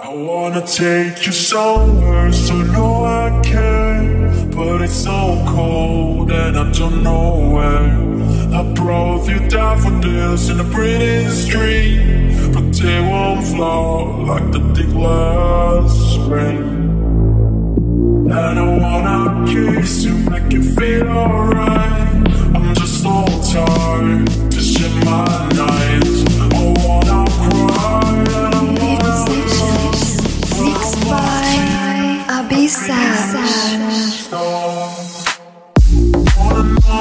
I wanna take you somewhere so no I can But it's so cold and I don't know where. I brought you daffodils in a pretty street But they won't flower like the deep last spring. And I wanna kiss you, make you feel alright. I'm just so tired to share my nights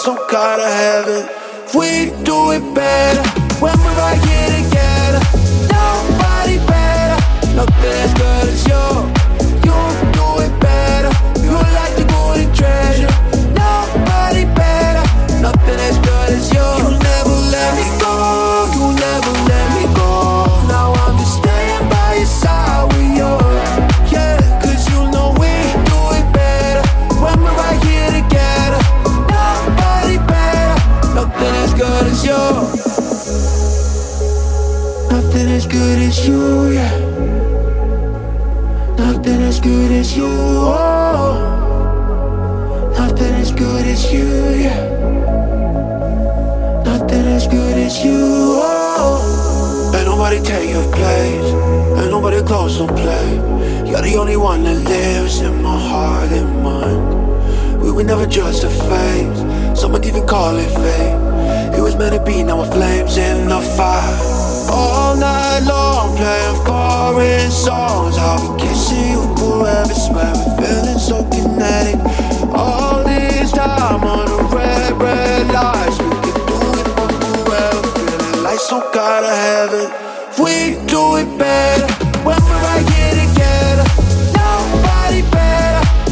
so gotta have. We do it better when we're right here together. Nobody better, nothing's there's good. songs play. You're the only one that lives in my heart and mind. We were never just a phase. Some would even call it fate. It was meant to be, now we're flames in the fire. All night long playing foreign songs. How we kissing you forever, swear we're feeling so kinetic. All this time on the red, red lights We can do it forever, feeling like some kind of heaven. We do it better.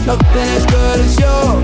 Nothing as good as you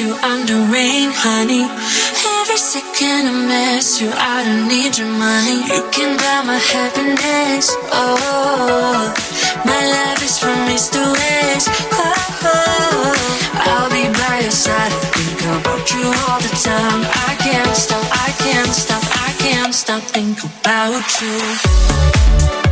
you under rain, honey. Every second I miss you, I don't need your money. You can buy my happiness. Oh, my love is from east to west. Oh, I'll be by your side. Think about you all the time. I can't stop, I can't stop, I can't stop. Think about you.